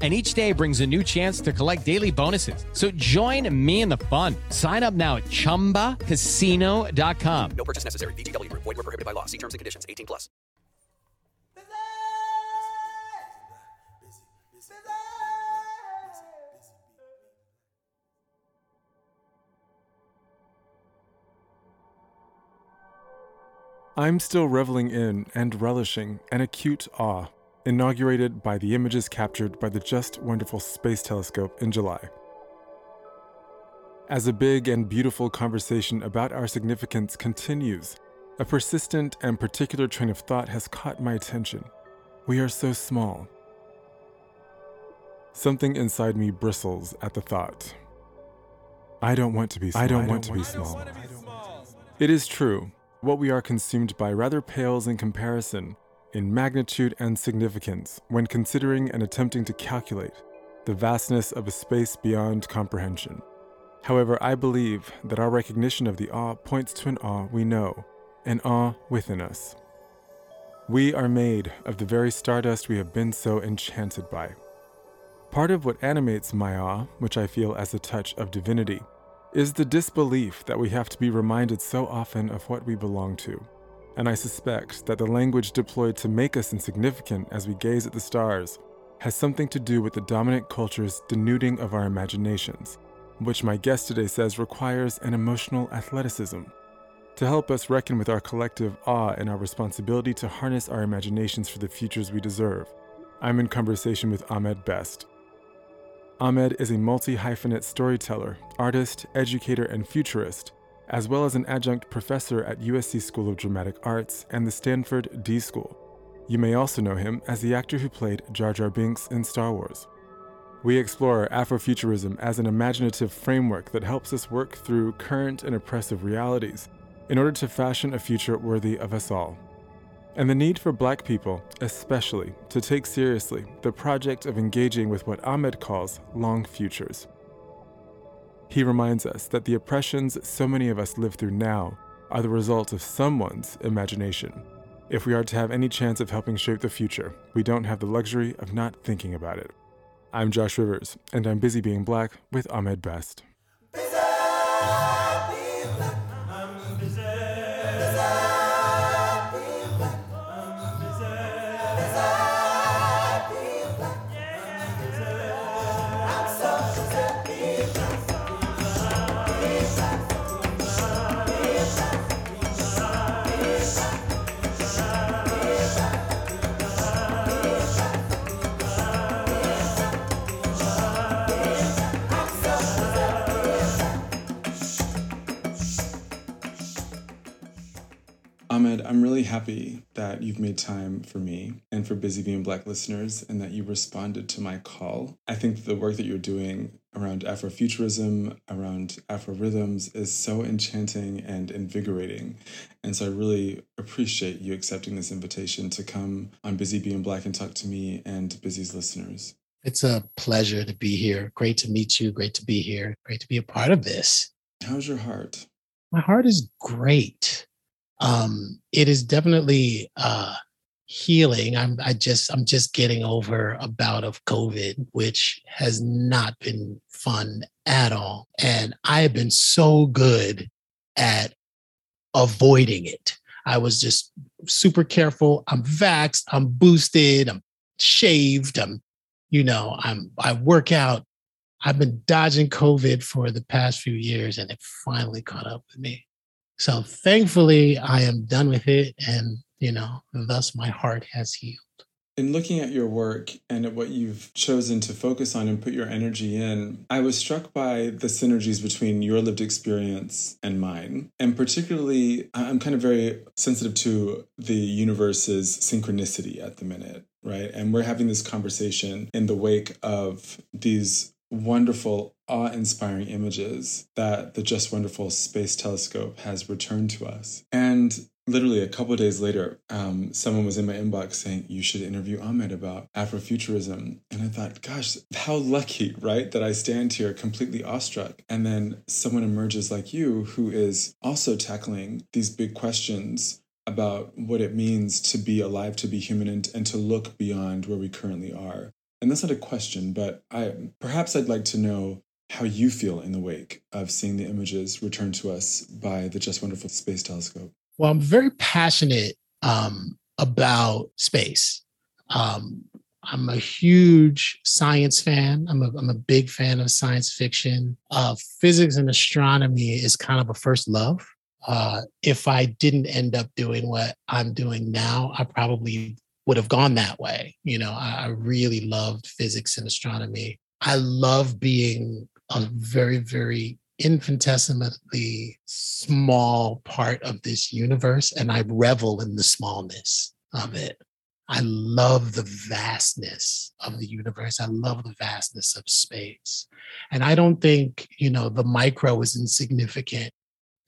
and each day brings a new chance to collect daily bonuses. So join me in the fun. Sign up now at ChumbaCasino.com. No purchase necessary. VGW. Void were prohibited by law. See terms and conditions. 18 plus. I'm still reveling in and relishing an acute awe inaugurated by the images captured by the Just Wonderful Space Telescope in July. As a big and beautiful conversation about our significance continues, a persistent and particular train of thought has caught my attention. We are so small. Something inside me bristles at the thought. I don't want to be small. I don't, want, to be small. It is true. What we are consumed by rather pales in comparison in magnitude and significance when considering and attempting to calculate the vastness of a space beyond comprehension. However, I believe that our recognition of the awe points to an awe we know, an awe within us. We are made of the very stardust we have been so enchanted by. Part of what animates my awe, which I feel as a touch of divinity, is the disbelief that we have to be reminded so often of what we belong to. And I suspect that the language deployed to make us insignificant as we gaze at the stars has something to do with the dominant culture's denuding of our imaginations, which my guest today says requires an emotional athleticism. To help us reckon with our collective awe and our responsibility to harness our imaginations for the futures we deserve, I'm in conversation with Ahmed Best, Ahmed is a multi hyphenate storyteller, artist, educator, and futurist, as well as an adjunct professor at USC School of Dramatic Arts and the Stanford D School. You may also know him as the actor who played Jar Jar Binks in Star Wars. We explore Afrofuturism as an imaginative framework that helps us work through current and oppressive realities in order to fashion a future worthy of us all and the need for black people, especially, to take seriously the project of engaging with what Ahmed calls long futures. He reminds us that the oppressions so many of us live through now are the result of someone's imagination. If we are to have any chance of helping shape the future, we don't have the luxury of not thinking about it. I'm Josh Rivers, and I'm busy being black with Ahmed Best. Ahmed, I'm really happy that you've made time for me and for Busy Being Black listeners and that you responded to my call. I think the work that you're doing around Afrofuturism, around Afro rhythms is so enchanting and invigorating. And so I really appreciate you accepting this invitation to come on Busy Being Black and talk to me and Busy's listeners. It's a pleasure to be here. Great to meet you. Great to be here. Great to be a part of this. How's your heart? My heart is great. Um, it is definitely uh, healing. I'm I just I'm just getting over a bout of COVID, which has not been fun at all. And I have been so good at avoiding it. I was just super careful. I'm vaxxed, I'm boosted, I'm shaved, I'm, you know, I'm I work out. I've been dodging COVID for the past few years and it finally caught up with me. So thankfully I am done with it and you know, thus my heart has healed. In looking at your work and at what you've chosen to focus on and put your energy in, I was struck by the synergies between your lived experience and mine. And particularly, I'm kind of very sensitive to the universe's synchronicity at the minute, right? And we're having this conversation in the wake of these wonderful, awe inspiring images that the Just Wonderful Space Telescope has returned to us. And literally a couple days later, um, someone was in my inbox saying, You should interview Ahmed about Afrofuturism. And I thought, Gosh, how lucky, right? That I stand here completely awestruck. And then someone emerges like you who is also tackling these big questions about what it means to be alive, to be human, and, and to look beyond where we currently are. And that's not a question, but I perhaps I'd like to know how you feel in the wake of seeing the images returned to us by the Just Wonderful Space Telescope. Well, I'm very passionate um, about space. Um, I'm a huge science fan. I'm a, I'm a big fan of science fiction. Uh, physics and astronomy is kind of a first love. Uh, if I didn't end up doing what I'm doing now, I probably would have gone that way. You know, I, I really loved physics and astronomy. I love being a very, very infinitesimally small part of this universe and I revel in the smallness of it. I love the vastness of the universe. I love the vastness of space. And I don't think, you know, the micro is insignificant.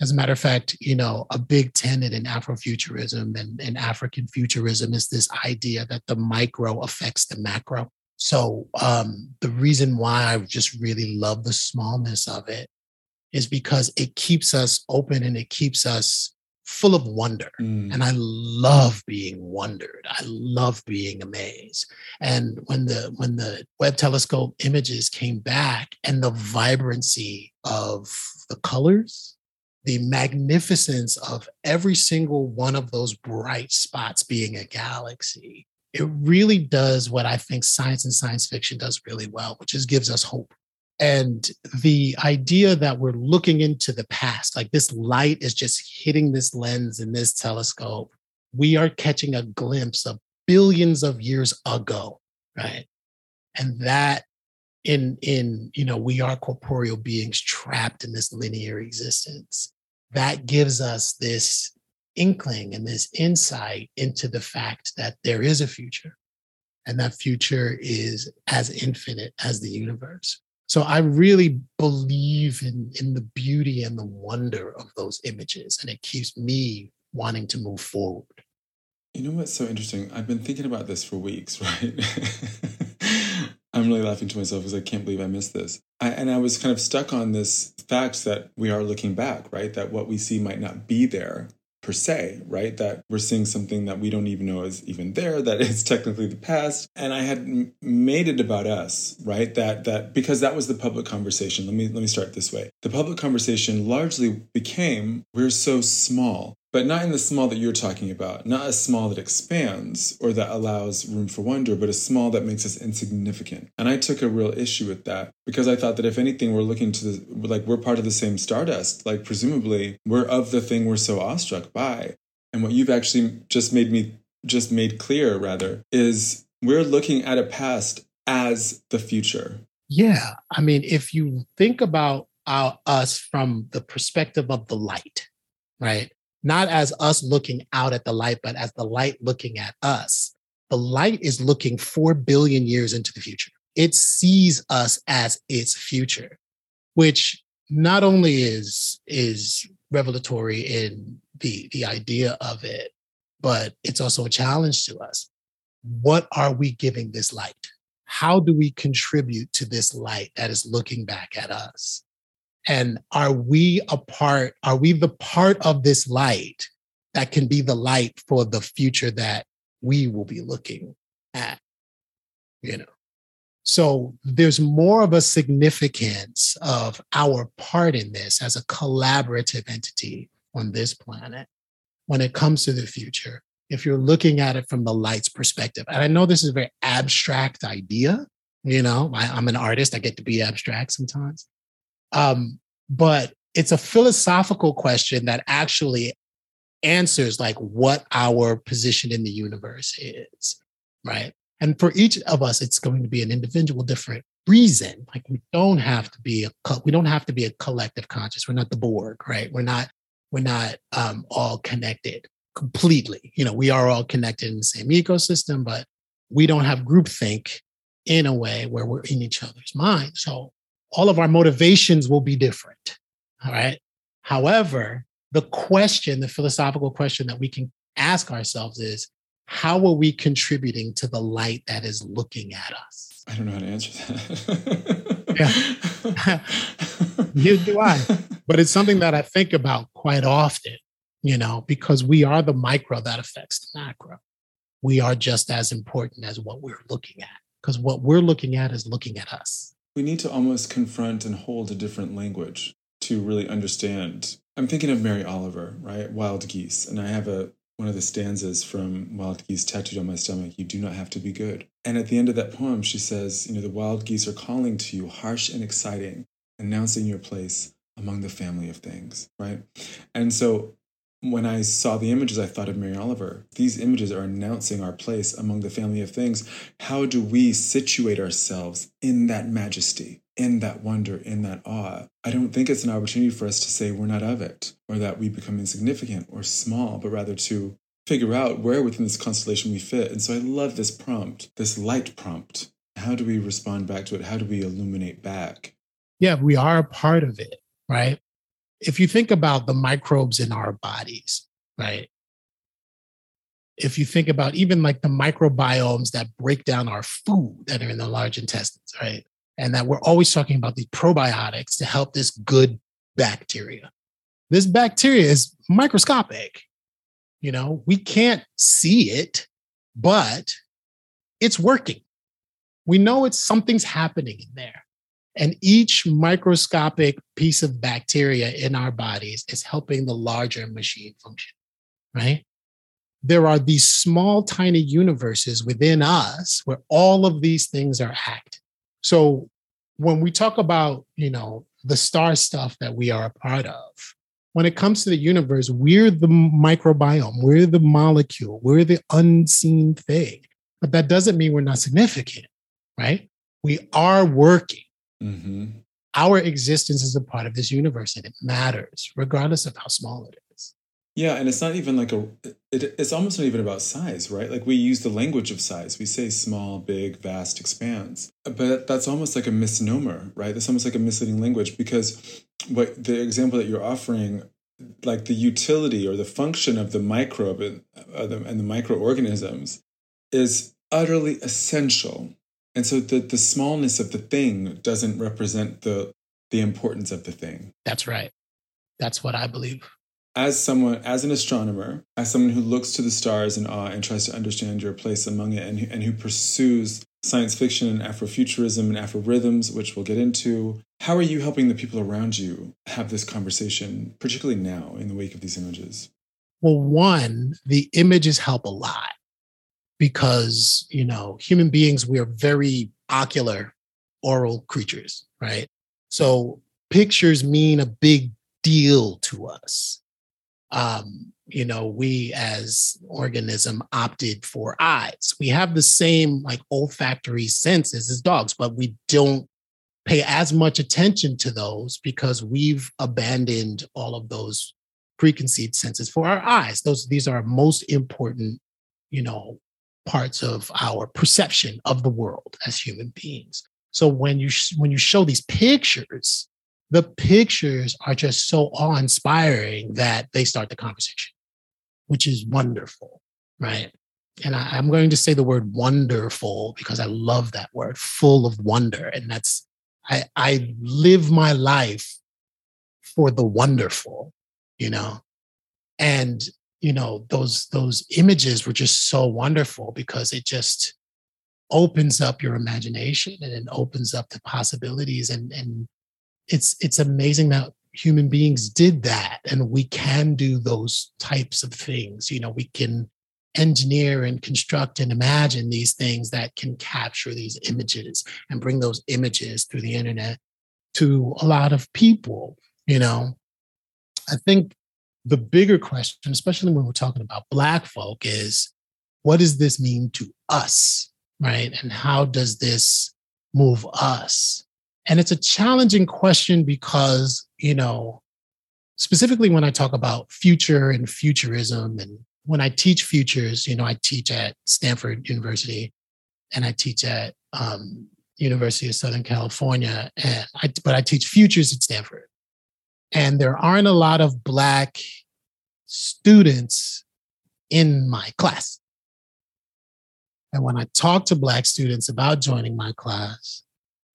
As a matter of fact, you know, a big tenet in Afrofuturism and, and African futurism is this idea that the micro affects the macro. So um, the reason why I just really love the smallness of it is because it keeps us open and it keeps us full of wonder. Mm. And I love being wondered. I love being amazed. And when the when the Webb telescope images came back and the vibrancy of the colors, the magnificence of every single one of those bright spots being a galaxy, it really does what I think science and science fiction does really well, which is gives us hope. And the idea that we're looking into the past, like this light is just hitting this lens in this telescope, we are catching a glimpse of billions of years ago, right? And that in in you know we are corporeal beings trapped in this linear existence that gives us this inkling and this insight into the fact that there is a future and that future is as infinite as the universe so I really believe in, in the beauty and the wonder of those images, and it keeps me wanting to move forward. You know what's so interesting? I've been thinking about this for weeks, right? I'm really laughing to myself because I can't believe I missed this. I, and I was kind of stuck on this fact that we are looking back, right? That what we see might not be there per se, right? That we're seeing something that we don't even know is even there, that is technically the past. And I had made it about us, right? That that because that was the public conversation. Let me let me start this way. The public conversation largely became we're so small but not in the small that you're talking about, not a small that expands or that allows room for wonder, but a small that makes us insignificant. And I took a real issue with that because I thought that if anything, we're looking to the, like, we're part of the same stardust. Like, presumably, we're of the thing we're so awestruck by. And what you've actually just made me, just made clear, rather, is we're looking at a past as the future. Yeah. I mean, if you think about our, us from the perspective of the light, right? Not as us looking out at the light, but as the light looking at us. The light is looking 4 billion years into the future. It sees us as its future, which not only is, is revelatory in the, the idea of it, but it's also a challenge to us. What are we giving this light? How do we contribute to this light that is looking back at us? And are we a part, are we the part of this light that can be the light for the future that we will be looking at you know? So there's more of a significance of our part in this as a collaborative entity on this planet when it comes to the future if you're looking at it from the light's perspective. And i know this is a very abstract idea you know? I, am an artist i get to be abstract sometimes um, but it's a philosophical question that actually answers like what our position in the universe is right? And for each of us it's going to be an individual different reason. Like we don't have to be a we don't have to be a collective conscious. We're not the borg right? We're not we're not um, all connected completely. You know we are all connected in the same ecosystem but we don't have groupthink in a way where we're in each other's minds. So all of our motivations will be different all right however the question, the philosophical question that we can ask ourselves is how are we contributing to the light that is looking at us? I don't know how to answer that. yeah. Do I. But it's something that I think about quite often, you know, because we are the micro that affects the macro. We are just as important as what we're looking at, because what we're looking at is looking at us. We need to almost confront and hold a different language to really understand I'm thinking of Mary Oliver, right? Wild Geese. And I have a one of the stanzas from Wild Geese tattooed on my stomach. You do not have to be good. And at the end of that poem, she says, you know, the wild geese are calling to you, harsh and exciting, announcing your place among the family of things, right? And so when I saw the images, I thought of Mary Oliver. These images are announcing our place among the family of things. How do we situate ourselves in that majesty? in that wonder, in that awe. I don't think it's an opportunity for us to say we're not of it or that we become insignificant or small, but rather to figure out where within this constellation we fit. And so I love this prompt, this light prompt. How do we respond back to it? How do we illuminate back? Yeah, we are a part of it, right? If you think about the microbes in our bodies, right? If you think about even like the microbiomes that break down our food that are in the large intestines, right? and that we're always talking about these probiotics to help this good bacteria. This bacteria is microscopic. You know, we can't see it, but it's working. We know it's something's happening in there. And each microscopic piece of bacteria in our bodies is helping the larger machine function, right? There are these small, tiny universes within us where all of these things are active. So when we talk about, you know, the star stuff that we are a part of, when it comes to the universe, we're the microbiome, we're the molecule, we're the unseen thing. But that doesn't mean we're not significant, right? We are working. Mm-hmm. Our existence is a part of this universe and it matters, regardless of how small it is. Yeah, and it's not even like a. It, it's almost not even about size, right? Like we use the language of size. We say small, big, vast, expanse, but that's almost like a misnomer, right? That's almost like a misleading language because what the example that you're offering, like the utility or the function of the microbe and, uh, the, and the microorganisms, is utterly essential. And so the the smallness of the thing doesn't represent the the importance of the thing. That's right. That's what I believe as someone, as an astronomer, as someone who looks to the stars in awe and tries to understand your place among it, and, and who pursues science fiction and Afrofuturism and Afro rhythms, which we'll get into, how are you helping the people around you have this conversation, particularly now in the wake of these images? Well, one, the images help a lot because, you know, human beings, we are very ocular, oral creatures, right? So pictures mean a big deal to us um, you know, we as organism opted for eyes. We have the same like olfactory senses as dogs, but we don't pay as much attention to those because we've abandoned all of those preconceived senses for our eyes. Those these are most important, you know, parts of our perception of the world as human beings. So when you when you show these pictures, the pictures are just so awe inspiring that they start the conversation, which is wonderful, right? And I, am going to say the word wonderful because I love that word, full of wonder. And that's, I, I live my life for the wonderful, you know? And you know, those those images were just so wonderful because it just opens up your imagination and it opens up the possibilities. And and it's it's amazing that human beings did that. And we can do those types of things. You know we can engineer and construct and imagine these things that can capture these images and bring those images through the internet to a lot of people you know? I think the bigger question especially when we're talking about black folk is what does this mean to us right and how does this move us and it's a challenging question because you know specifically when i talk about future and futurism and when I teach futures, you know, I teach at Stanford University and I teach at um, University of Southern California, and I, but I teach futures at Stanford. And there aren't a lot of Black students in my class. And when I talk to Black students about joining my class,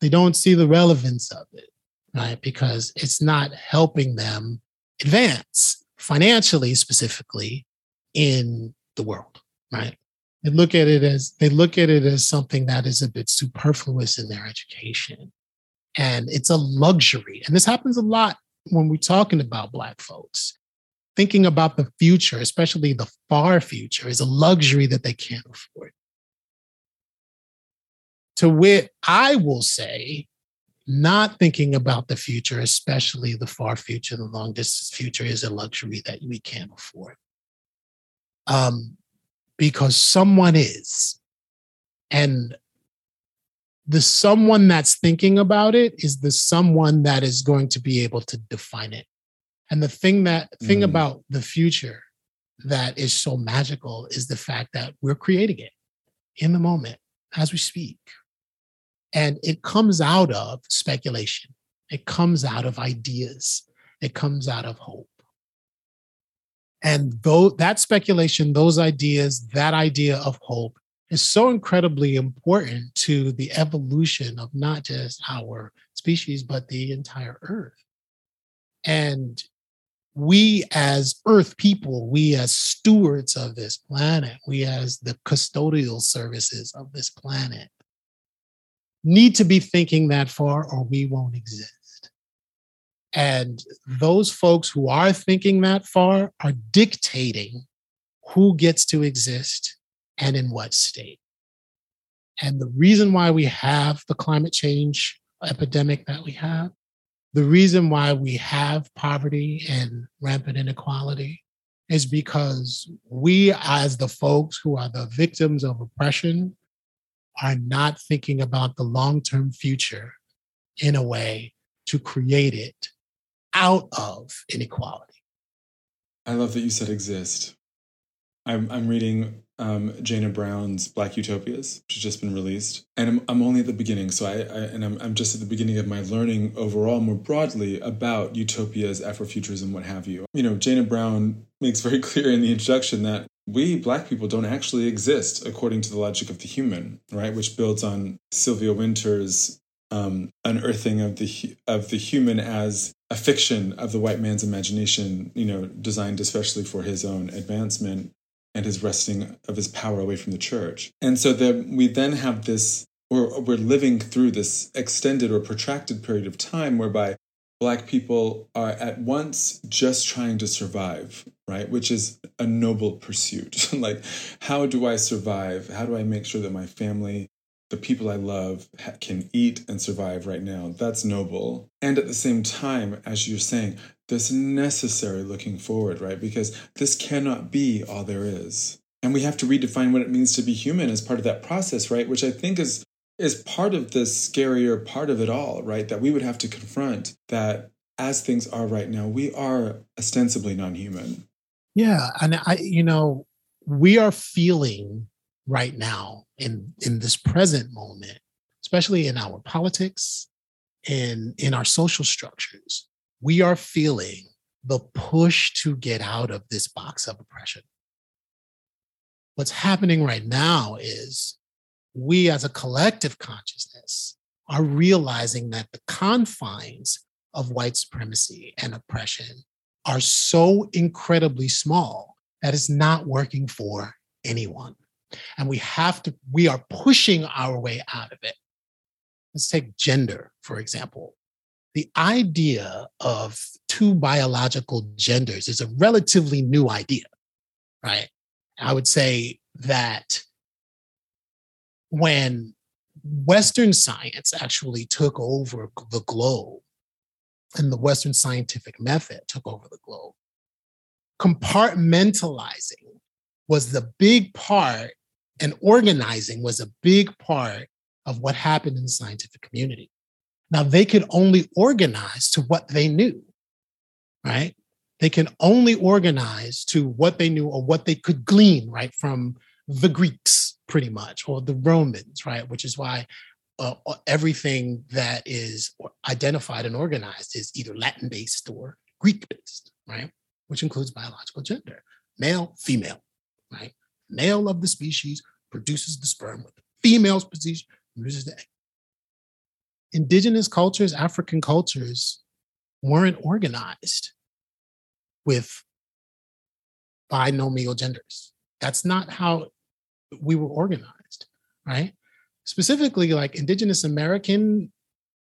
they don't see the relevance of it, right? Because it's not helping them advance financially, specifically, in the world, right? They look at it as they look at it as something that is a bit superfluous in their education. And it's a luxury. And this happens a lot when we're talking about Black folks. Thinking about the future, especially the far future, is a luxury that they can't afford. To wit, I will say, not thinking about the future, especially the far future, the long distance future, is a luxury that we can't afford um, because someone is. And the someone that's thinking about it is the someone that is going to be able to define it. And the thing that thing mm. about the future that is so magical is the fact that we're creating it in the moment as we speak. And it comes out of speculation. It comes out of ideas. It comes out of hope. And though that speculation, those ideas, that idea of hope is so incredibly important to the evolution of not just our species, but the entire earth. And we as earth people, we as stewards of this planet, we as the custodial services of this planet, need to be thinking that far or we won't exist. And those folks who are thinking that far are dictating who gets to exist and in what state. And the reason why we have the climate change epidemic that we have, the reason why we have poverty and rampant inequality is because we, as the folks who are the victims of oppression, are not thinking about the long term future in a way to create it out of inequality. I love that you said exist. I'm, I'm reading um, Jayna Brown's Black Utopias, which has just been released, and I'm, I'm only at the beginning. So I, I and I'm, I'm just at the beginning of my learning overall, more broadly about utopias, Afrofuturism, what have you. You know, Jayna Brown makes very clear in the introduction that we black people don't actually exist according to the logic of the human, right? Which builds on Sylvia Wynter's um, unearthing of the of the human as a fiction of the white man's imagination, you know, designed especially for his own advancement and his wresting of his power away from the church. And so that we then have this, or we're living through this extended or protracted period of time whereby Black people are at once just trying to survive, right? Which is a noble pursuit. like, how do I survive? How do I make sure that my family the people I love can eat and survive right now. That's noble. And at the same time, as you're saying, this necessary looking forward, right? Because this cannot be all there is. And we have to redefine what it means to be human as part of that process, right? Which I think is is part of the scarier part of it all, right? That we would have to confront that as things are right now, we are ostensibly non-human. Yeah, and I you know, we are feeling right now in in this present moment especially in our politics and in our social structures we are feeling the push to get out of this box of oppression what's happening right now is we as a collective consciousness are realizing that the confines of white supremacy and oppression are so incredibly small that is not working for anyone. And we have to, we are pushing our way out of it. Let's take gender, for example. The idea of two biological genders is a relatively new idea, right? I would say that when Western science actually took over the globe and the Western scientific method took over the globe, compartmentalizing was the big part, and organizing was a big part of what happened in the scientific community. Now, they could only organize to what they knew, right? They can only organize to what they knew or what they could glean, right, from the Greeks, pretty much, or the Romans, right? Which is why uh, everything that is identified and organized is either Latin based or Greek based, right? Which includes biological gender male, female, right? Male of the species produces the sperm with the female's position produces the egg. Indigenous cultures, African cultures weren't organized with binomial genders. That's not how we were organized, right? Specifically, like Indigenous American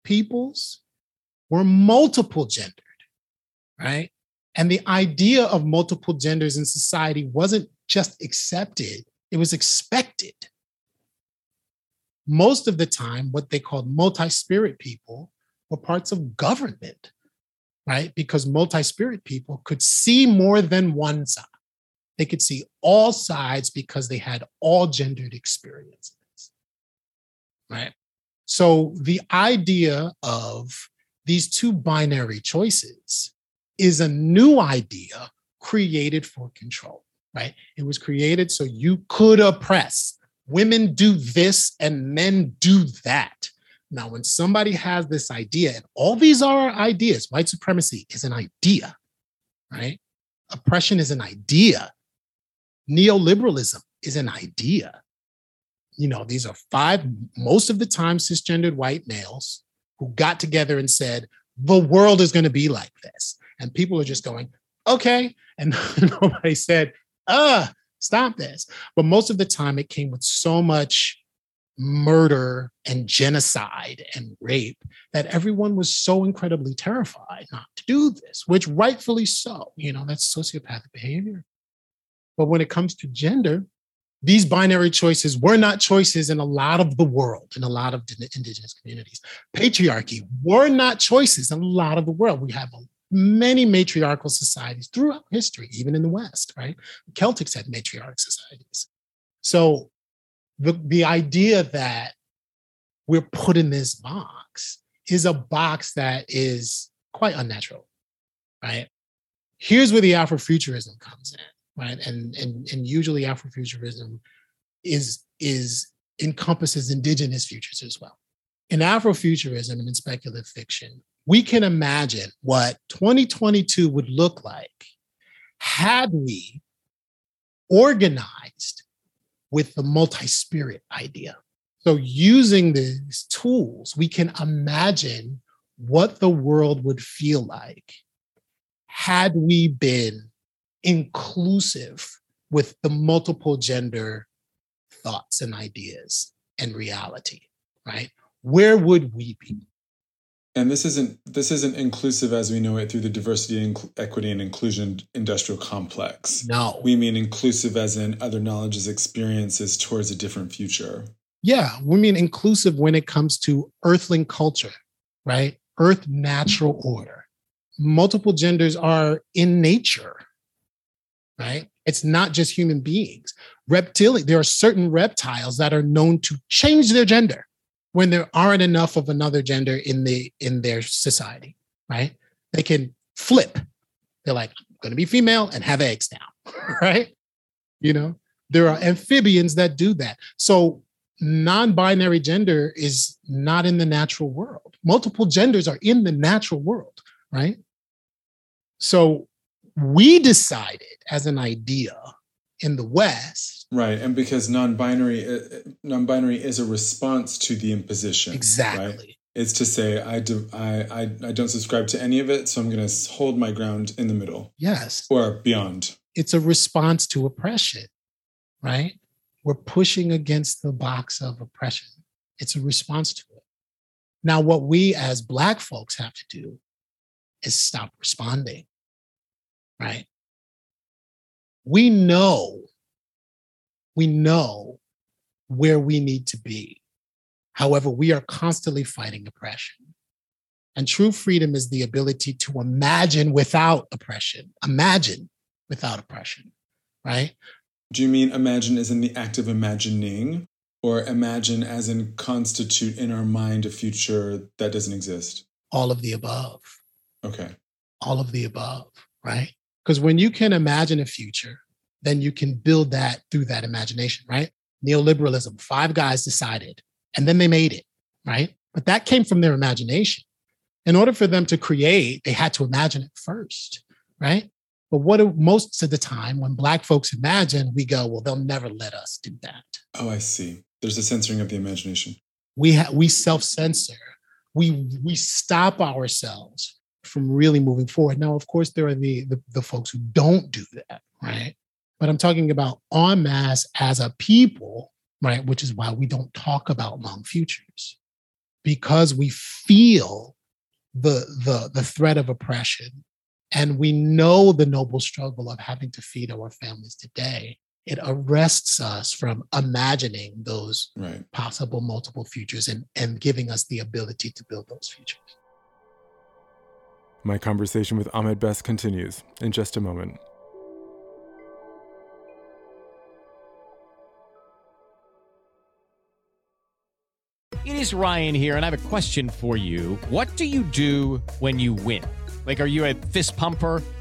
peoples were multiple gendered, right? And the idea of multiple genders in society wasn't just accepted, it was expected. Most of the time, what they called multi spirit people were parts of government, right? Because multi spirit people could see more than one side. They could see all sides because they had all gendered experiences, right? So the idea of these two binary choices is a new idea created for control, right? It was created so you could oppress. Women do this and men do that. Now, when somebody has this idea, and all these are ideas, white supremacy is an idea, right? Oppression is an idea. Neoliberalism is an idea. You know, these are five, most of the time, cisgendered white males who got together and said, the world is going to be like this and people are just going, okay. And nobody said, uh, stop this. But most of the time, it came with so much murder and genocide and rape that everyone was so incredibly terrified not to do this, which rightfully so. You know, that's sociopathic behavior. But when it comes to gender, these binary choices were not choices in a lot of the world, in a lot of indigenous communities. Patriarchy were not choices in a lot of the world. We have a many matriarchal societies throughout history, even in the West, right? Celtics had matriarch societies. So the, the idea that we're put in this box is a box that is quite unnatural, right? Here's where the Afrofuturism comes in, right? And and and usually Afrofuturism is is encompasses indigenous futures as well. In Afrofuturism and in speculative fiction, we can imagine what 2022 would look like had we organized with the multi spirit idea. So, using these tools, we can imagine what the world would feel like had we been inclusive with the multiple gender thoughts and ideas and reality, right? Where would we be? And this isn't this isn't inclusive as we know it through the diversity and equity and inclusion industrial complex. No. We mean inclusive as in other knowledges experiences towards a different future. Yeah we mean inclusive when it comes to earthling culture right? Earth natural order. Multiple genders are in nature right? It's not just human beings. Reptilian there are certain reptiles that are known to change their gender when there aren't enough of another gender in the in their society, right? They can flip. They're like, I'm gonna be female and have eggs now, right? You know, there are amphibians that do that. So non-binary gender is not in the natural world. Multiple genders are in the natural world, right? So we decided as an idea in the West. Right, and because non-binary uh, non-binary is a response to the imposition. Exactly. Right? It's to say I do I, I I don't subscribe to any of it, so I'm going to hold my ground in the middle. Yes. Or beyond. it's a response to oppression, right? We're pushing against the box of oppression. It's a response to it. Now, what we as Black folks have to do is stop responding, right? We know, we know where we need to be. However, we are constantly fighting oppression. And true freedom is the ability to imagine without oppression. Imagine without oppression, right? Do you mean imagine as in the act of imagining, or imagine as in constitute in our mind a future that doesn't exist? All of the above. Okay. All of the above, right? Because when you can imagine a future, then you can build that through that imagination, right? Neoliberalism, five guys decided, and then they made it, right? But that came from their imagination. In order for them to create, they had to imagine it first, right? But what do, most of the time, when Black folks imagine, we go, well, they'll never let us do that. Oh, I see. There's a censoring of the imagination. We ha- we self censor. We we stop ourselves from really moving forward. Now, of course, there are the, the the folks who don't do that, right? But I'm talking about en masse as a people, right? Which is why we don't talk about long futures because we feel the the the threat of oppression and we know the noble struggle of having to feed our families today it arrests us from imagining those Right. possible multiple futures and and giving us the ability to build those futures My conversation with Ahmed Best continues in just a moment. It is Ryan here, and I have a question for you. What do you do when you win? Like, are you a fist pumper?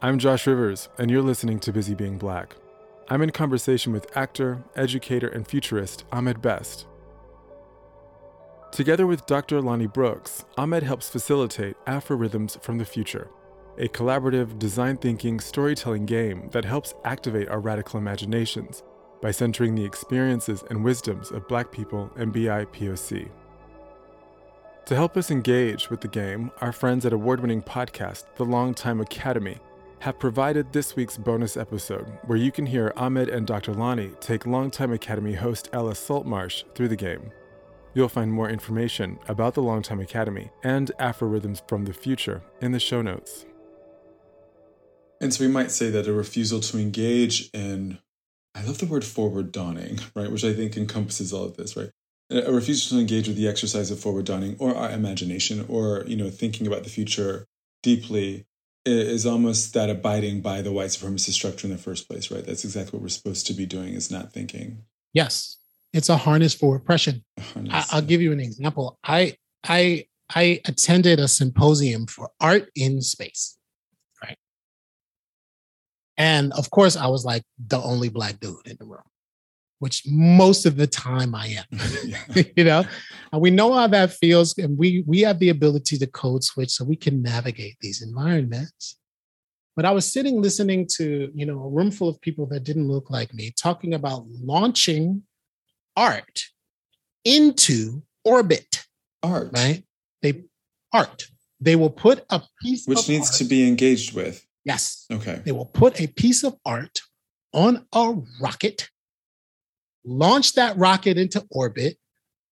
I'm Josh Rivers, and you're listening to Busy Being Black. I'm in conversation with actor, educator, and futurist Ahmed Best. Together with Dr. Lonny Brooks, Ahmed helps facilitate Afro Rhythms from the Future, a collaborative design thinking storytelling game that helps activate our radical imaginations by centering the experiences and wisdoms of Black people and BIPOC. To help us engage with the game, our friends at award winning podcast, The Long Time Academy, have provided this week's bonus episode where you can hear Ahmed and Dr. Lonny take Longtime Academy host Ella Saltmarsh through the game. You'll find more information about the Longtime Academy and Afro Rhythms from the Future in the show notes. And so we might say that a refusal to engage in, I love the word forward dawning, right? Which I think encompasses all of this, right? A refusal to engage with the exercise of forward dawning or our imagination or, you know, thinking about the future deeply is almost that abiding by the white supremacist structure in the first place, right? That's exactly what we're supposed to be doing is not thinking. yes it's a harness for oppression I, I'll give you an example. I I I attended a symposium for art in space, right? And of course, I was like the only black dude in the room, which most of the time I am. You know, and we know how that feels, and we we have the ability to code switch so we can navigate these environments. But I was sitting listening to you know a room full of people that didn't look like me talking about launching art into orbit, Art, right? They art. They will put a piece which needs art- to be engaged with. yes. Okay. They will put a piece of art on a rocket, launch that rocket into orbit,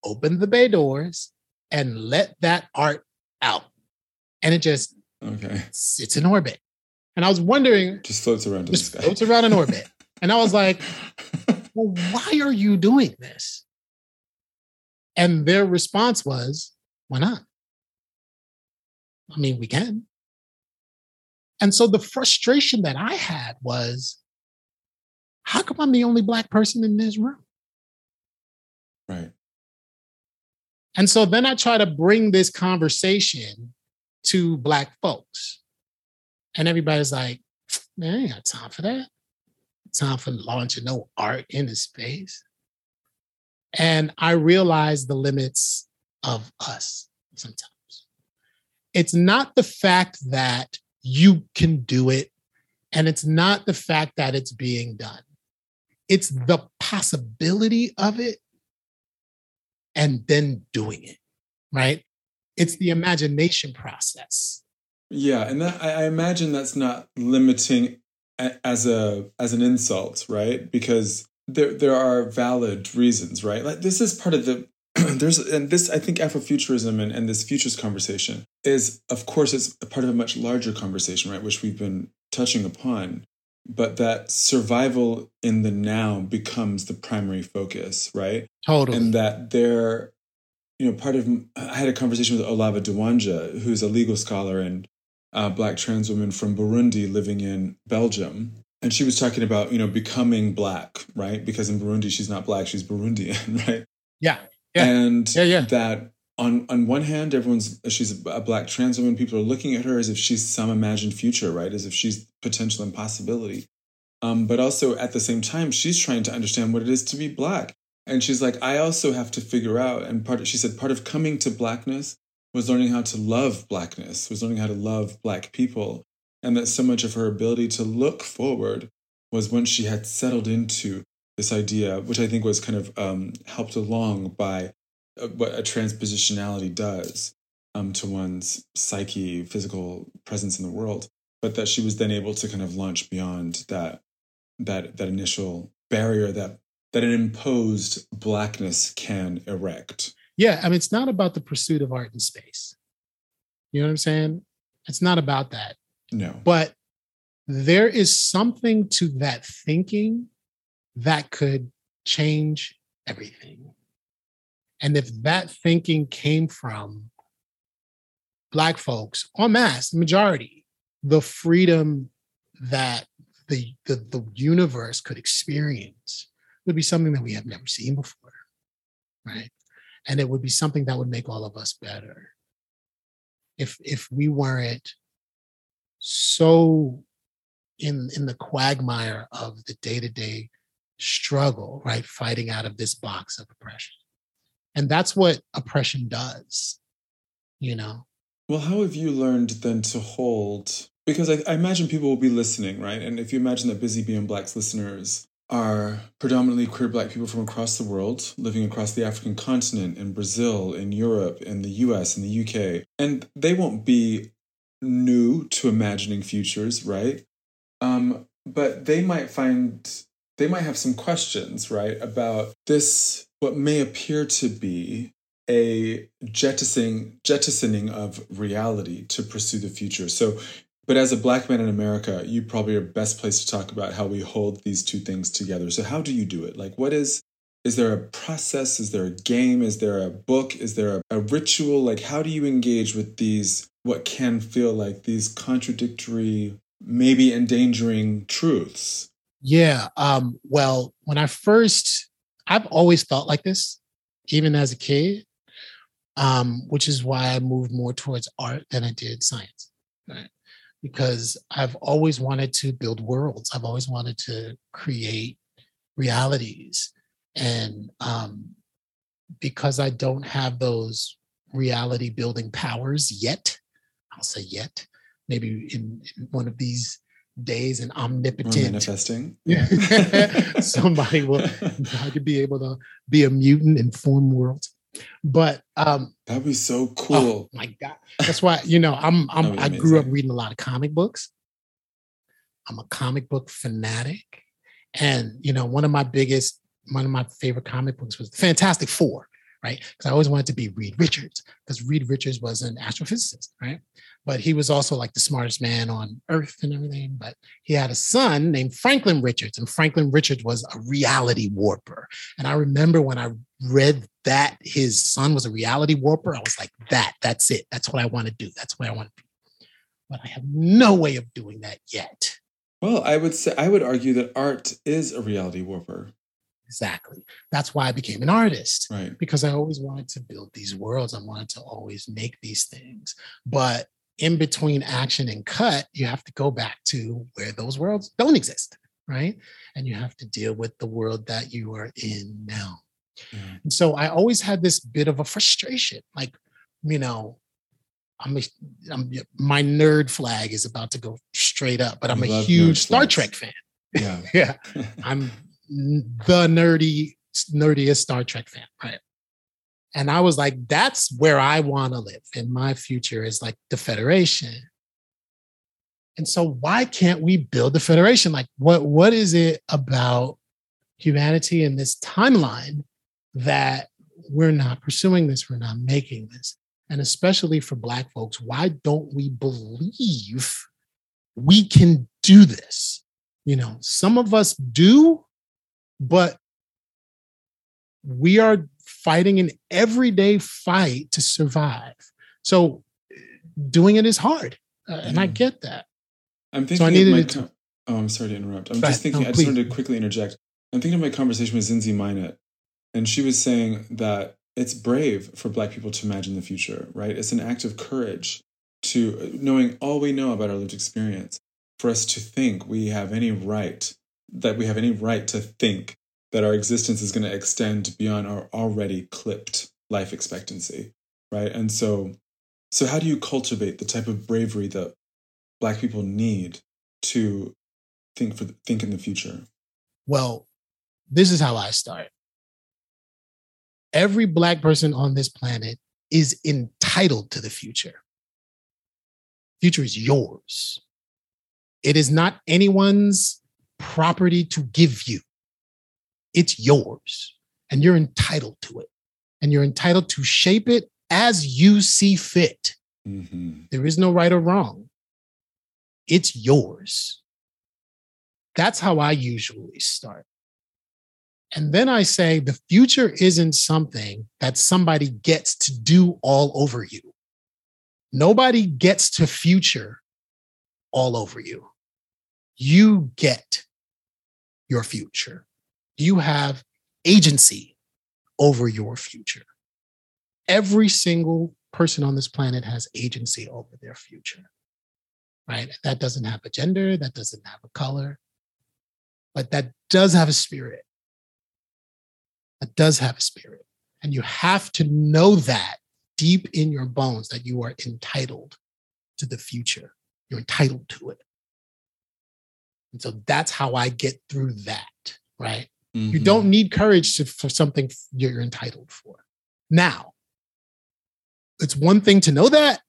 open the bay doors, and let that art out. And it just Okay. sits in orbit. And I was wondering, Just floats around in the just sky. floats around in orbit. And I was like, well, why are you doing this? And their response was, why not? I mean, we can. And so the frustration that I had was, how come I'm the only Black person in this room? Right. And so then I try to bring this conversation to Black folks. And everybody's like, man, I ain't got time for that. time for launching no art in into space. And I realized the limits of us sometimes. It's not the fact that you can do it, and it's not the fact that it's being done. It's the possibility of it and then doing it, right? It's the imagination process. Yeah, and that I, imagine that's not limiting as a as an insult, right? Because there there are valid reasons, right? Like this is part of the there's and this I think Afrofuturism and, and this futures conversation is of course it's a part of a much larger conversation, right? Which we've been touching upon. But that survival in the now becomes the primary focus, right? Totally. And that there, you know, part of I had a conversation with Olava Dewanja, who's a legal scholar and a black trans woman from Burundi living in Belgium and she was talking about you know becoming black right because in burundi she's not black she's burundian right yeah yeah and yeah, yeah. that on on one hand everyone's she's a black trans woman people are looking at her as if she's some imagined future right? As if she's potential impossibility. Um, but also at the same time she's trying to understand what it is to be black. And she's like i also have to figure out and part she said part of coming to blackness was learning how to love blackness was learning how to love black people. And that so much of her ability to look forward was when she had settled into this idea, which I think was kind of um, helped along by what a transpositionality does um, to one's psyche, physical presence in the world, but that she was then able to kind of launch beyond that that that initial barrier that that an imposed blackness can erect. Yeah, I mean, it's not about the pursuit of art in space. You know what I'm saying? It's not about that. No. But there is something to that thinking that could change everything. And if that thinking came from Black folks, en masse, majority, the freedom that the, the, the universe could experience would be something that we have never seen before, right? And it would be something that would make all of us better. If if we weren't so in in the quagmire of the day-to-day struggle right fighting out of this box of oppression and that's what oppression does you know well how have you learned then to hold because I, I imagine people will be listening right and if you imagine that busy being black's listeners are predominantly queer black people from across the world living across the african continent in brazil in europe in the us in the uk and they won't be new to imagining futures, right? Um, but they might find they might have some questions, right, about this what may appear to be a jettisoning jettisoning of reality to pursue the future. So but as a black man in America, you probably are best placed to talk about how we hold these two things together. So how do you do it? Like what is is there a process? Is there a game? Is there a book? Is there a, a ritual? Like how do you engage with these what can feel like these contradictory, maybe endangering truths. Yeah. Um, well, when I first, I've always thought like this, even as a kid, um, which is why I moved more towards art than I did science. Right? Because I've always wanted to build worlds. I've always wanted to create realities. And um, because I don't have those reality building powers yet, I'll say yet, maybe in, in one of these days and omnipotent manifesting. Yeah. Somebody will I could be able to be a mutant and form worlds. But um that'd be so cool. Oh my God. That's why, you know, I'm I'm I grew up reading a lot of comic books. I'm a comic book fanatic. And you know, one of my biggest, one of my favorite comic books was Fantastic Four right? Because I always wanted to be Reed Richards because Reed Richards was an astrophysicist, right? But he was also like the smartest man on earth and everything. But he had a son named Franklin Richards, and Franklin Richards was a reality warper. And I remember when I read that his son was a reality warper, I was like, that, that's it. That's what I want to do. That's what I want to be. But I have no way of doing that yet. Well, I would say I would argue that art is a reality warper. Exactly. That's why I became an artist. Right. Because I always wanted to build these worlds. I wanted to always make these things. But in between action and cut, you have to go back to where those worlds don't exist. right? And you have to deal with the world that you are in now. Yeah. And so I always had this bit of a frustration, like, you know, I'm a, I'm my nerd flag is about to go straight up, but I'm a huge Star flags. Trek fan. Yeah. Yeah, I'm the nerdy, nerdiest Star Trek fan, right? And I was like, that's where I want to live. And my future is like the Federation. And so why can't we build the Federation? Like, what what is it about humanity in this timeline that we're not pursuing this, we're not making this? And especially for Black folks, why don't we believe we can do this? You know, some of us do, but we are fighting an everyday fight to survive. So doing it is hard. Uh, and I Mhm. get that. I'm thinking So I needed my to- oh, I'm sorry to interrupt. I'm Go just ahead. thinking. No, I just wanted to quickly interject. I'm thinking of my conversation with Zinzi Minott, and she was saying that it's brave for Black people to imagine the future. Right? It's an act of courage to knowing all we know about our lived experience. For us to think we have any right that we have any right to think that our existence is going to extend beyond our already clipped life expectancy, right? And so, so how do you cultivate the type of bravery that Black people need to think for think in the future? Well, this is how I start. Every Black person on this planet is entitled to the future. Future is yours. It is not anyone's property to give you. It's yours, and you're entitled to it. And you're entitled to shape it as you see fit. hmm There is no right or wrong. It's yours. That's how I usually start. And then I say the future isn't something that somebody gets to do all over you. Nobody gets to future all over you. You get your future. You have agency over your future. Every single person on this planet has agency over their future, right? That doesn't have a gender, that doesn't have a color, but that does have a spirit. That does have a spirit. And you have to know that deep in your bones that you are entitled to the future. You're entitled to it. And so that's how I get through that, right? You Mhm. don't need courage to, for something you're entitled for. Now, it's one thing to know that,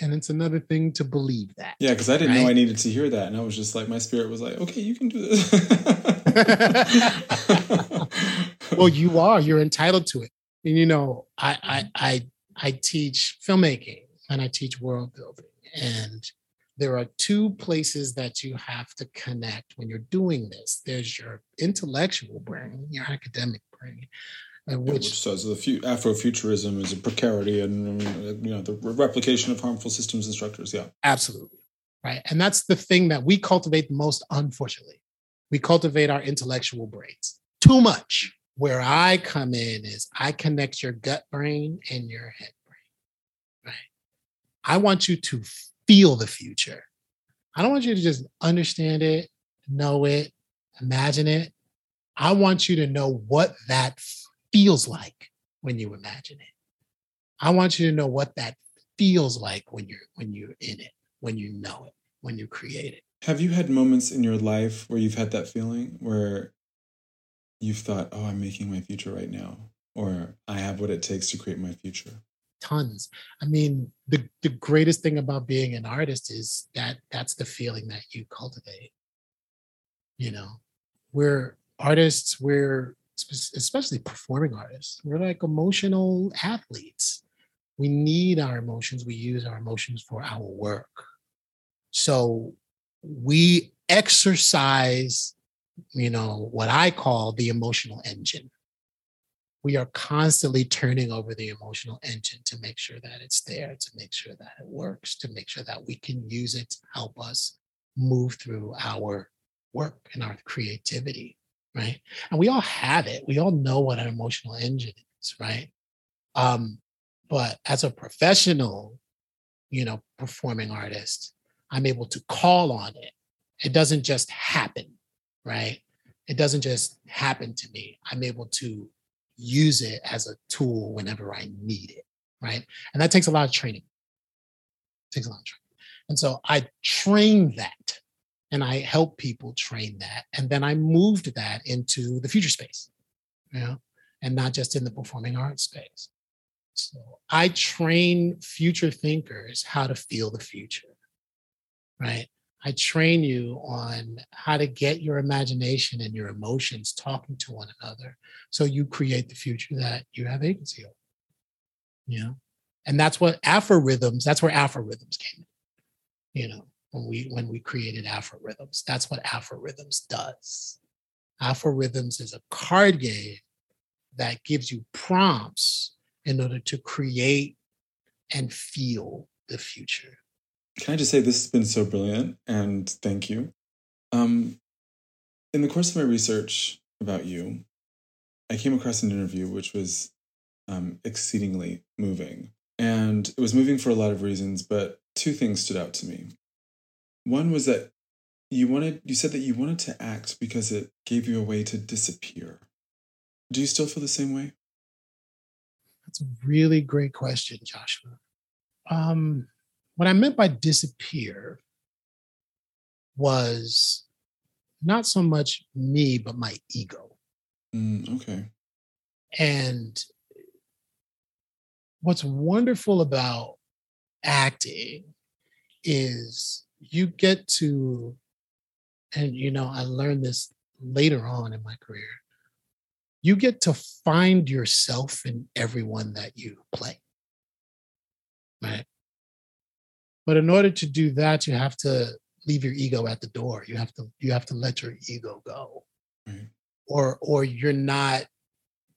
and it's another thing to believe that. Yeah, because I didn't know I needed to hear that, and I was just like, my spirit was like, okay, you can do this. well, you are. You're entitled to it. And you know, I I I I teach filmmaking and I teach world building, and there are two places that you have to connect when you're doing this. There's your intellectual brain, your academic brain, uh, which which says the fu- Afrofuturism is a precarity and um, you know the re- replication of harmful systems and structures. Yeah, Absolutely. Right. And that's the thing that we cultivate the most, unfortunately. We cultivate our intellectual brains too much. Where I come in is I connect your gut brain and your head brain. Right. I want you to feel the future. I don't want you to just understand it, know it, imagine it. I want you to know what that feels like when you imagine it. I want you to know what that feels like when you're when you're in it when you know it, when you create it. have you had moments in your life where you've had that feeling where you've thought, "Oh, I'm making my future right now," or "I have what it takes to create my future"? Tons. I mean, the, the greatest thing about being an artist is that that's the feeling that you cultivate. You know, we're artists, we're especially performing artists, we're like emotional athletes. We need our emotions, we use our emotions for our work. So we exercise, you know, what I call the emotional engine. We are constantly turning over the emotional engine to make sure that it's there, to make sure that it works, to make sure that we can use it to help us move through our work and our creativity, right? And we all have it. We all know what an emotional engine is, right? Um, but as a professional, you know, performing artist, I'm able to call on it. It doesn't just happen. right? It doesn't just happen to me. I'm able to use it as a tool whenever I need it, right? And that takes a lot of training. It takes a lot of training. And so I train that and I help people train that. And then I moved that into the future space, you know, and not just in the performing arts space. So I train future thinkers how to feel the future, right? I train you on how to get your imagination and your emotions talking to one another so you create the future that you have agency over. You know, and that's what Afro rhythms, that's where Afro rhythms came in, you know, when we when we created Afro rhythms. That's what Afro rhythms does. Afro rhythms is a card game that gives you prompts in order to create and feel the future. Can I just say this has been so brilliant and thank you. Um, in the course of my research about you, I came across an interview which was um, exceedingly moving. And it was moving for a lot of reasons, but two things stood out to me. One was that you wanted you said that you wanted to act because it gave you a way to disappear. Do you still feel the same way? That's a really great question, Joshua. Um, what I meant by disappear was not so much me, but my ego. Mm, okay. And what's wonderful about acting is you get to, and you know, I learned this later on in my career, you get to find yourself in everyone that you play. Right. But in order to do that, you have to leave your ego at the door. You have to you have to let your ego go. Mm-hmm. Or or you're not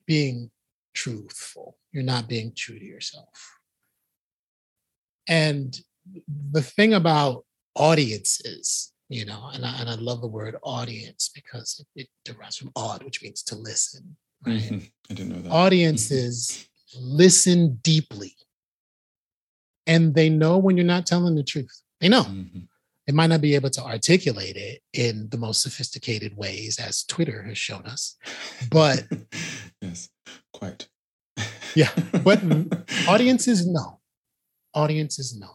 being truthful. You're not being true to yourself. And the thing about audiences, you know, and I, and I love the word audience because it, it derives from aud, which means to listen. Right? Mm-hmm. I didn't know that. Audiences listen deeply and they know when you're not telling the truth. They know. Mm-hmm. They might not be able to articulate it in the most sophisticated ways, as Twitter has shown us, but yes, quite. yeah, but audiences know. Audiences know.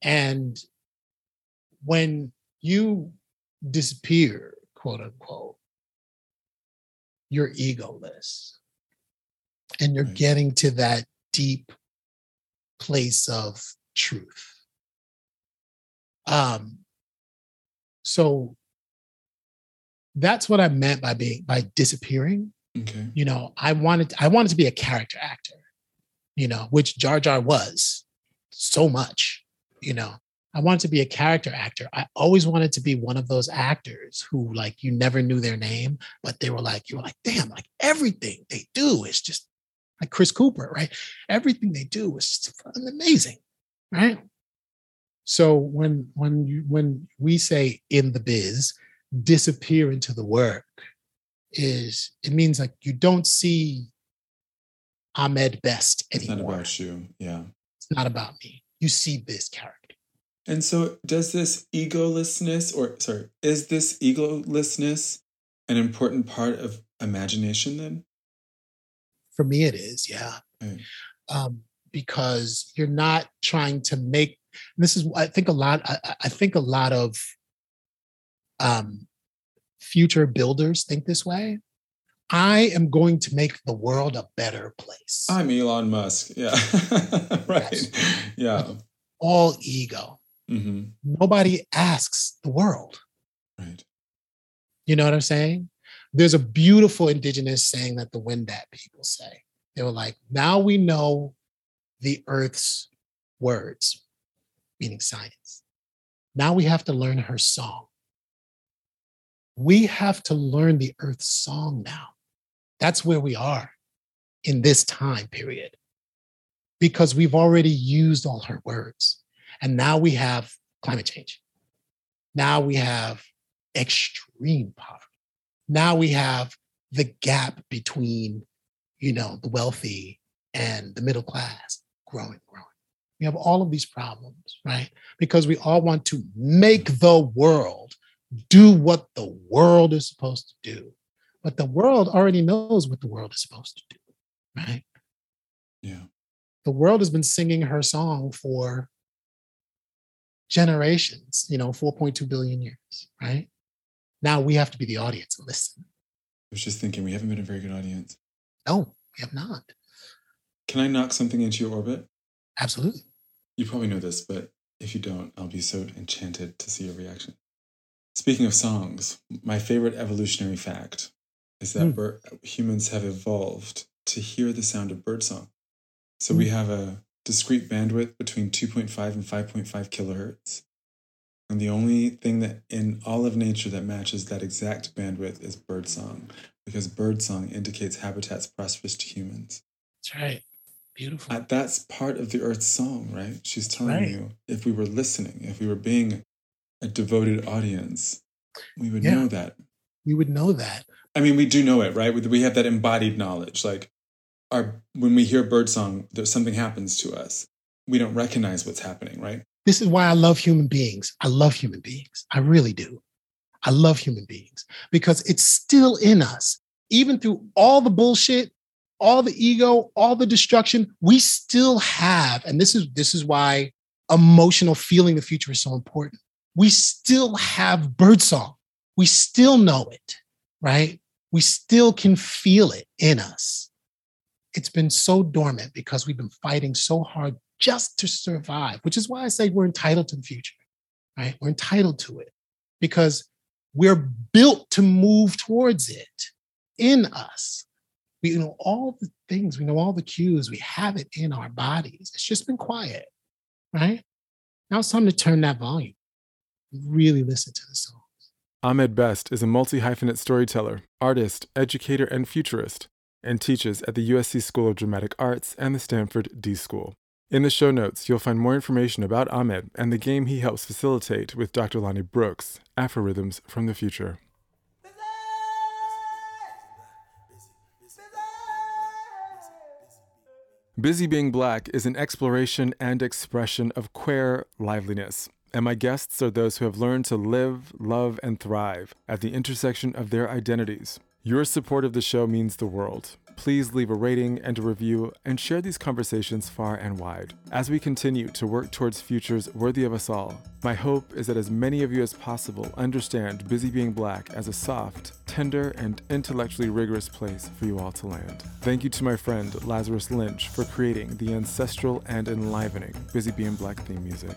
And when you disappear, quote unquote, you're egoless and you're right. getting to that deep place of truth. Um, so that's what I meant by being by disappearing. Okay. You know, I wanted I wanted to be a character actor, you know, which Jar Jar was so much, you know. I wanted to be a character actor. I always wanted to be one of those actors who like you never knew their name, but they were like, you were like, damn, like everything they do is just like Chris Cooper, right? Everything they do is amazing, right? So when when you when we say in the biz, disappear into the work, is it means like you don't see Ahmed Best anymore. It's not about you, yeah. It's not about me. You see this character. And so does this egolessness or sorry, is this egolessness an important part of imagination then? For me, it is, yeah. Mm. Um, because you're not trying to make. this is, I think, a lot. I, I think a lot of um, future builders think this way. I am going to make the world a better place. I'm Elon Musk. Yeah. right. Yes. Yeah. All ego. Mm-hmm. Nobody asks the world. Right. You know what I'm saying? There's a beautiful indigenous saying that the Wendat people say. They were like, now we know the earth's words, meaning science. Now we have to learn her song. We have to learn the earth's song now. That's where we are in this time period because we've already used all her words. And now we have climate change. Now we have extreme poverty now we have the gap between, you know, the wealthy and the middle class growing, growing. We have all of these problems, right? Because we all want to make the world do what the world is supposed to do. But the world already knows what the world is supposed to do, right? Yeah. The world has been singing her song for generations, you know, 4.2 billion years, right? Now we have to be the audience and listen. I was just thinking, we haven't been a very good audience. No, we have not. Can I knock something into your orbit? Absolutely. You probably know this, but if you don't, I'll be so enchanted to see your reaction. Speaking of songs, my favorite evolutionary fact is that Mm. humans have evolved to hear the sound of birdsong. So we have a discrete bandwidth between 2.5 and 5.5 kilohertz. And the only thing that in all of nature that matches that exact bandwidth is birdsong, because birdsong indicates habitats prosperous to humans. That's right. Beautiful. Uh, that's part of the Earth's song, right? She's telling Right. you if we were listening, if we were being a devoted audience, we would Yeah. know that. we would know that. I mean, we do know it, right? We- have that embodied knowledge. Like, our when we hear birdsong, there's something happens to us. We don't recognize what's happening, right? This is why I love human beings. I love human beings. I really do. I love human beings because it's still in us. Even through all the bullshit, all the ego, all the destruction, we still have, and this is this is why emotional feeling the future is so important. We still have birdsong. We still know it, right? We still can feel it in us. It's been so dormant because we've been fighting so hard just to survive, which is why I say we're entitled to the future, right? We're entitled to it because we're built to move towards it in us. We know all the things, we know all the cues, we have it in our bodies. It's just been quiet, right? Now it's time to turn that volume, really listen to the song. Ahmed Best is a multi hyphenate storyteller, artist, educator, and futurist, and teaches at the USC School of Dramatic Arts and the Stanford D School. In the show notes, you'll find more information about Ahmed and the game he helps facilitate with Dr. Lonny Brooks, Afrorhythms from the Future. Busy Being Black is an exploration and expression of queer liveliness, and my guests are those who have learned to live, love, and thrive at the intersection of their identities. Your support of the show means the world. Please leave a rating and a review and share these conversations far and wide as we continue to work towards futures worthy of us all. My hope is that as many of you as possible understand Busy Being Black as a soft, tender, and intellectually rigorous place for you all to land. Thank you to my friend Lazarus Lynch for creating the ancestral and enlivening Busy Being Black theme music.